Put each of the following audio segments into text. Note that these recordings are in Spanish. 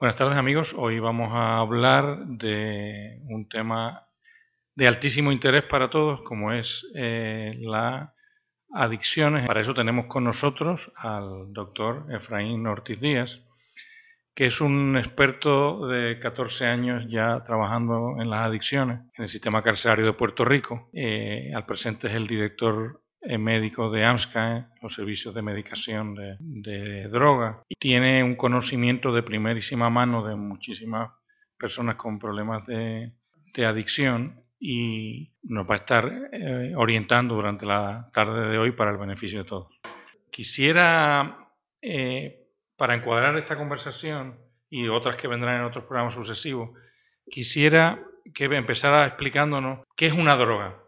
Buenas tardes amigos, hoy vamos a hablar de un tema de altísimo interés para todos como es eh, la adicciones. Para eso tenemos con nosotros al doctor Efraín Ortiz Díaz, que es un experto de 14 años ya trabajando en las adicciones en el sistema carcelario de Puerto Rico. Eh, al presente es el director médico de AMSCA, los servicios de medicación de, droga, y tiene un conocimiento de primerísima mano de muchísimas personas con problemas de, adicción y nos va a estar eh, orientando durante la tarde de hoy para el beneficio de todos. Quisiera, eh, para encuadrar esta conversación y otras que vendrán en otros programas sucesivos, quisiera que empezara explicándonos qué es una droga.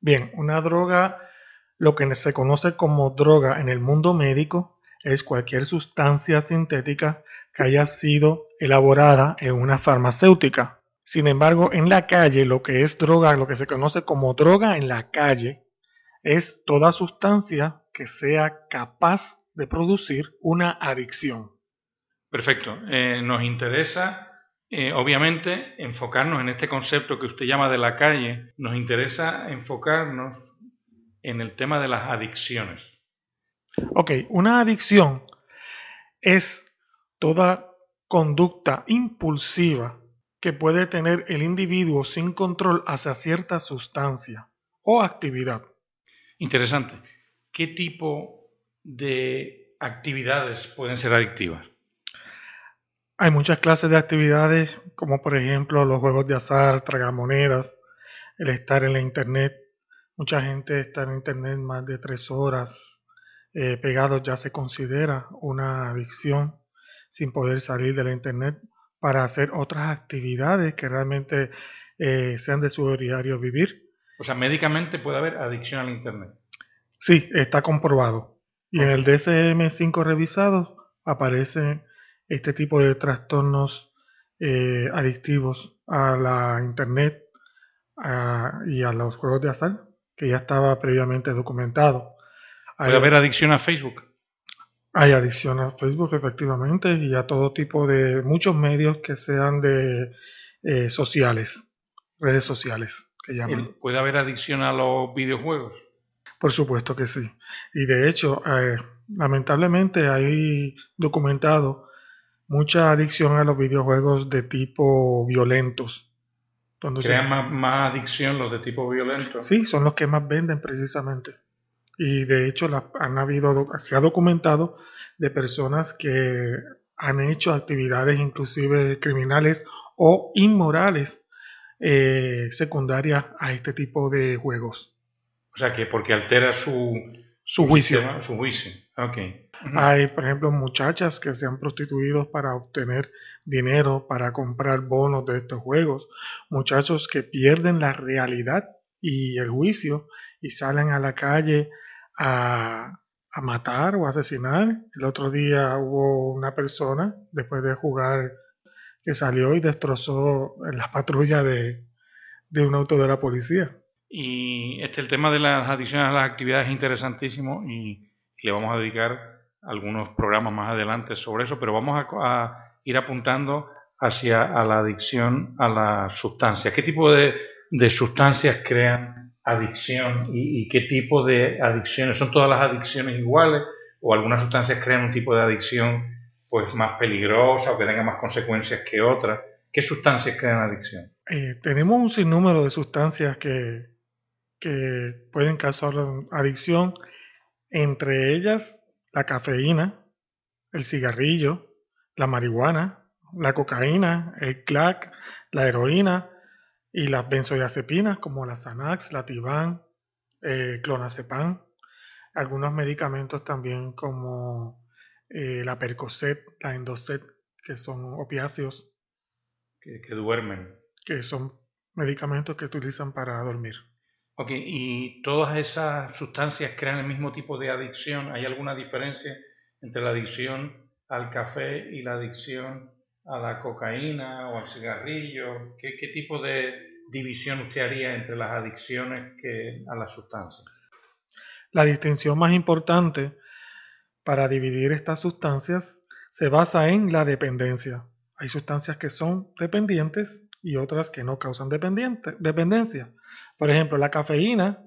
Bien, una droga lo que se conoce como droga en el mundo médico es cualquier sustancia sintética que haya sido elaborada en una farmacéutica. Sin embargo, en la calle, lo que es droga, lo que se conoce como droga en la calle, es toda sustancia que sea capaz de producir una adicción. Perfecto. Eh, nos interesa, eh, obviamente, enfocarnos en este concepto que usted llama de la calle. Nos interesa enfocarnos en el tema de las adicciones. Ok, una adicción es toda conducta impulsiva que puede tener el individuo sin control hacia cierta sustancia o actividad. Interesante. ¿Qué tipo de actividades pueden ser adictivas? Hay muchas clases de actividades, como por ejemplo los juegos de azar, tragamonedas, el estar en la internet, Mucha gente está en Internet más de tres horas eh, pegados, ya se considera una adicción sin poder salir de la Internet para hacer otras actividades que realmente eh, sean de su diario vivir. O sea, médicamente puede haber adicción al Internet. Sí, está comprobado. Y en el DSM-5 revisado aparecen este tipo de trastornos eh, adictivos a la Internet y a los juegos de azar que ya estaba previamente documentado. ¿Puede haber adicción a Facebook? Hay adicción a Facebook, efectivamente, y a todo tipo de muchos medios que sean de eh, sociales, redes sociales, que llaman. ¿Puede haber adicción a los videojuegos? Por supuesto que sí. Y de hecho, eh, lamentablemente hay documentado mucha adicción a los videojuegos de tipo violentos ¿Crean más, adicción los de tipo violento? Sí, son los que más venden precisamente. Y de hecho han habido, se ha documentado de personas que han hecho actividades inclusive criminales o inmorales eh, secundarias a este tipo de juegos. O sea que porque altera su, su juicio. su juicio. Okay. Hay, por ejemplo, muchachas que se han prostituido para obtener dinero, para comprar bonos de estos juegos. Muchachos que pierden la realidad y el juicio y salen a la calle a, a matar o asesinar. El otro día hubo una persona, después de jugar, que salió y destrozó la patrulla de, de un auto de la policía. Y este el tema de las adicciones a las actividades es interesantísimo y le vamos a dedicar algunos programas más adelante sobre eso, pero vamos a, ir apuntando hacia la adicción a las sustancias. ¿Qué tipo de, sustancias crean adicción y, qué tipo de adicciones? ¿Son todas las adicciones iguales o algunas sustancias crean un tipo de adicción pues más peligrosa o que tenga más consecuencias que otras? ¿Qué sustancias crean adicción? Eh, tenemos un sinnúmero de sustancias que pueden causar adicción, entre ellas la cafeína, el cigarrillo, la marihuana, la cocaína, el crack, la heroína y las benzodiazepinas como la Xanax, la Tiban, eh, clonazepam, algunos medicamentos también como eh, la Percocet, la Endocet, que son opiáceos. Que, que duermen. Que son medicamentos que utilizan para dormir. Ok, ¿y todas esas sustancias crean el mismo tipo de adicción? ¿Hay alguna diferencia entre la adicción al café y la adicción a la cocaína o al cigarrillo? ¿Qué, tipo de división usted haría entre las adicciones que a las sustancias? La distinción más importante para dividir estas sustancias se basa en la dependencia. Hay sustancias que son dependientes y otras que no causan dependencia. Por ejemplo, la cafeína,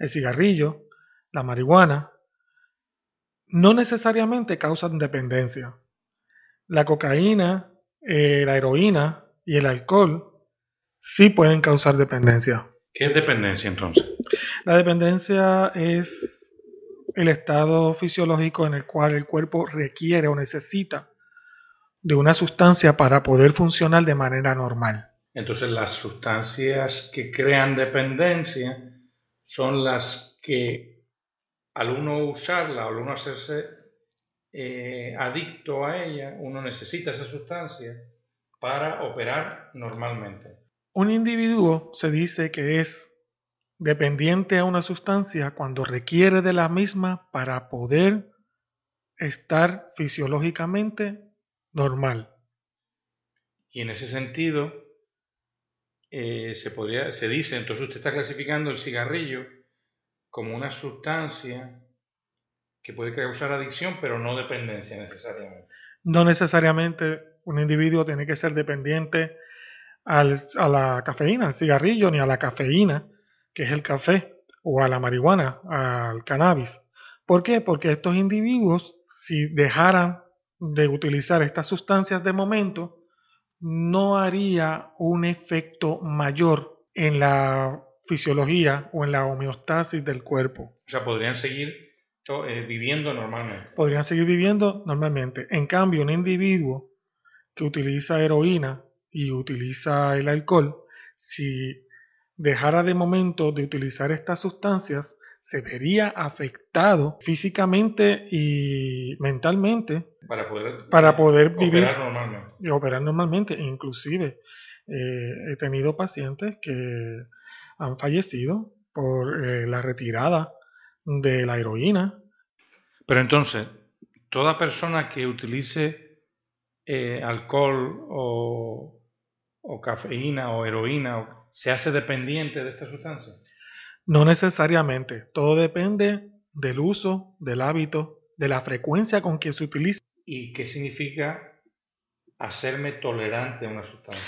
el cigarrillo, la marihuana, no necesariamente causan dependencia. La cocaína, eh, la heroína y el alcohol sí pueden causar dependencia. ¿Qué es dependencia entonces? La dependencia es el estado fisiológico en el cual el cuerpo requiere o necesita de una sustancia para poder funcionar de manera normal. Entonces las sustancias que crean dependencia son las que al uno usarla, al uno hacerse eh, adicto a ella, uno necesita esa sustancia para operar normalmente. Un individuo se dice que es dependiente a una sustancia cuando requiere de la misma para poder estar fisiológicamente normal. Y en ese sentido, eh, se, podría, se dice, entonces usted está clasificando el cigarrillo como una sustancia que puede causar adicción, pero no dependencia necesariamente. No necesariamente un individuo tiene que ser dependiente a la cafeína, al cigarrillo, ni a la cafeína, que es el café, o a la marihuana, al cannabis. ¿Por qué? Porque estos individuos, si dejaran de utilizar estas sustancias de momento, no haría un efecto mayor en la fisiología o en la homeostasis del cuerpo. O sea, podrían seguir eh, viviendo normalmente. Podrían seguir viviendo normalmente. En cambio, un individuo que utiliza heroína y utiliza el alcohol, si dejara de momento de utilizar estas sustancias, se vería afectado físicamente y mentalmente para poder, para poder vivir normalmente. y operar normalmente. Inclusive eh, he tenido pacientes que han fallecido por eh, la retirada de la heroína. Pero entonces, toda persona que utilice eh, alcohol o, o, cafeína o heroína se hace dependiente de esta sustancia. No necesariamente, todo depende del uso, del hábito, de la frecuencia con que se utiliza. ¿Y qué significa hacerme tolerante a una sustancia?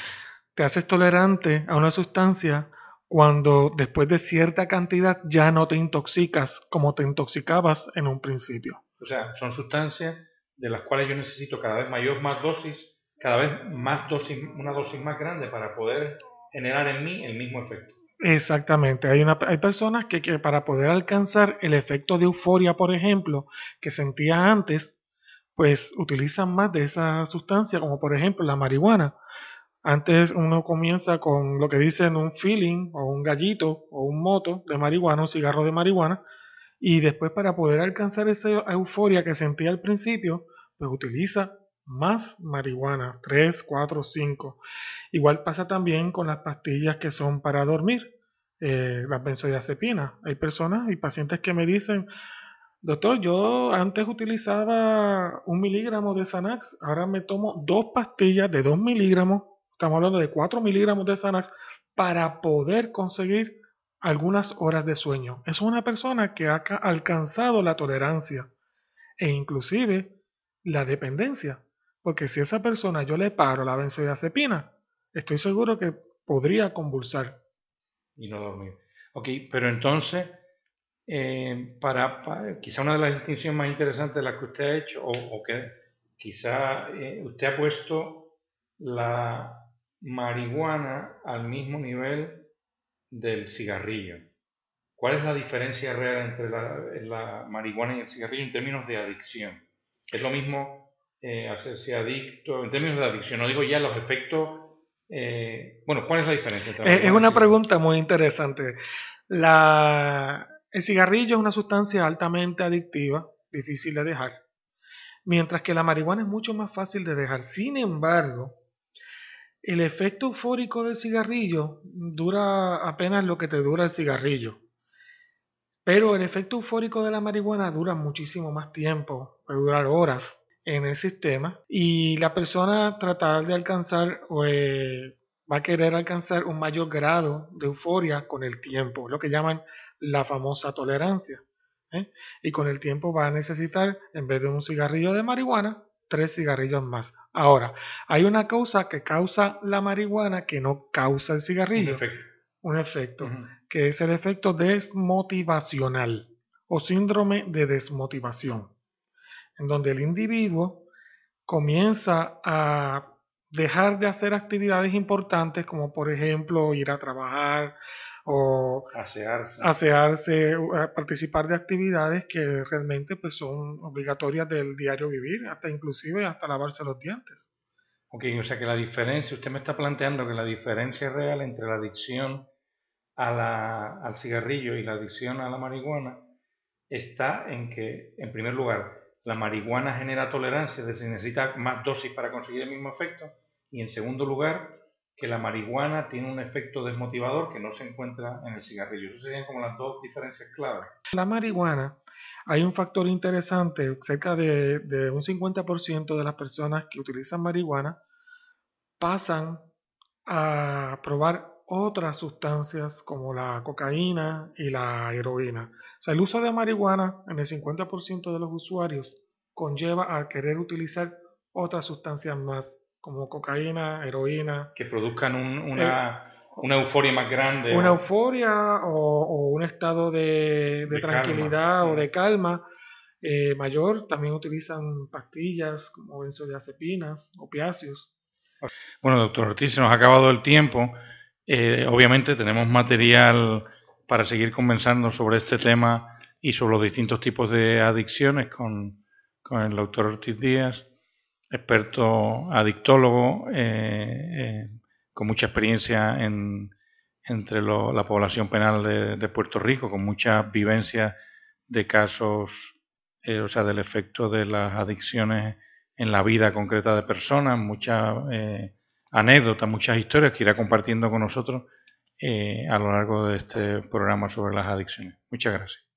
Te haces tolerante a una sustancia cuando después de cierta cantidad ya no te intoxicas como te intoxicabas en un principio. O sea, son sustancias de las cuales yo necesito cada vez mayor más dosis, cada vez más dosis, una dosis más grande para poder generar en mí el mismo efecto. Exactamente, hay, una, hay personas que, que para poder alcanzar el efecto de euforia, por ejemplo, que sentía antes, pues utilizan más de esa sustancia, como por ejemplo la marihuana. Antes uno comienza con lo que dicen un feeling o un gallito o un moto de marihuana, un cigarro de marihuana, y después para poder alcanzar esa euforia que sentía al principio, pues utiliza más marihuana, 3, 4, 5. Igual pasa también con las pastillas que son para dormir, eh, las benzodiazepinas. Hay personas y pacientes que me dicen, doctor, yo antes utilizaba un miligramo de Xanax, ahora me tomo dos pastillas de 2 miligramos, estamos hablando de 4 miligramos de Xanax, para poder conseguir algunas horas de sueño. Es una persona que ha alcanzado la tolerancia e inclusive la dependencia. Porque si esa persona yo le paro la benzodiazepina, estoy seguro que podría convulsar. Y no dormir. Ok, pero entonces, eh, para, quizá una de las distinciones más interesantes de las que usted ha hecho, o, que quizá eh, usted ha puesto la marihuana al mismo nivel del cigarrillo. ¿Cuál es la diferencia real entre la marihuana y el cigarrillo en términos de adicción? ¿Es lo mismo eh, hacerse adicto, en términos de adicción, no digo ya los efectos, eh, bueno, ¿cuál es la diferencia? Eh, es una pregunta muy interesante. La, el cigarrillo es una sustancia altamente adictiva, difícil de dejar, mientras que la marihuana es mucho más fácil de dejar. Sin embargo, el efecto eufórico del cigarrillo dura apenas lo que te dura el cigarrillo. Pero el efecto eufórico de la marihuana dura muchísimo más tiempo, puede durar horas en el sistema y la persona tratar de alcanzar o eh, va a querer alcanzar un mayor grado de euforia con el tiempo, lo que llaman la famosa tolerancia. ¿eh? Y con el tiempo va a necesitar, en vez de un cigarrillo de marihuana, tres cigarrillos más. Ahora, hay una causa que causa la marihuana que no causa el cigarrillo. Un efecto. Un efecto, que es el efecto desmotivacional o síndrome de desmotivación, en donde el individuo comienza a dejar de hacer actividades importantes como por ejemplo ir a trabajar o asearse, asearse participar de actividades que realmente pues son obligatorias del diario vivir, hasta inclusive hasta lavarse los dientes. Ok, o sea que la diferencia, usted me está planteando que la diferencia real entre la adicción a la, al cigarrillo y la adicción a la marihuana está en que, en primer lugar, la marihuana genera tolerancia, es decir, necesita más dosis para conseguir el mismo efecto, y en segundo lugar, que la marihuana tiene un efecto desmotivador que no se encuentra en el cigarrillo. Esas serían como las dos diferencias claves. La marihuana, hay un factor interesante, cerca de, de un 50% de las personas que utilizan marihuana pasan a probar otras sustancias como la cocaína y la heroína. O sea, el uso de marihuana en el 50% de los usuarios conlleva a querer utilizar otras sustancias más, como cocaína, heroína. Que produzcan una, una, euforia más grande. Una euforia o, un estado de, tranquilidad o de calma eh, mayor. También utilizan pastillas como benzodiazepinas, opiáceos. Bueno, doctor Ortiz, se nos ha acabado el tiempo. Eh, obviamente tenemos material para seguir conversando sobre este tema y sobre los distintos tipos de adicciones con, el doctor Ortiz Díaz, experto adictólogo, eh, eh, con mucha experiencia en, entre la población penal de, de, Puerto Rico, con mucha vivencia de casos, o sea, del efecto de las adicciones en la vida concreta de personas, mucha anécdotas, muchas historias que irá compartiendo con nosotros eh, a lo largo de este programa sobre las adicciones. Muchas gracias.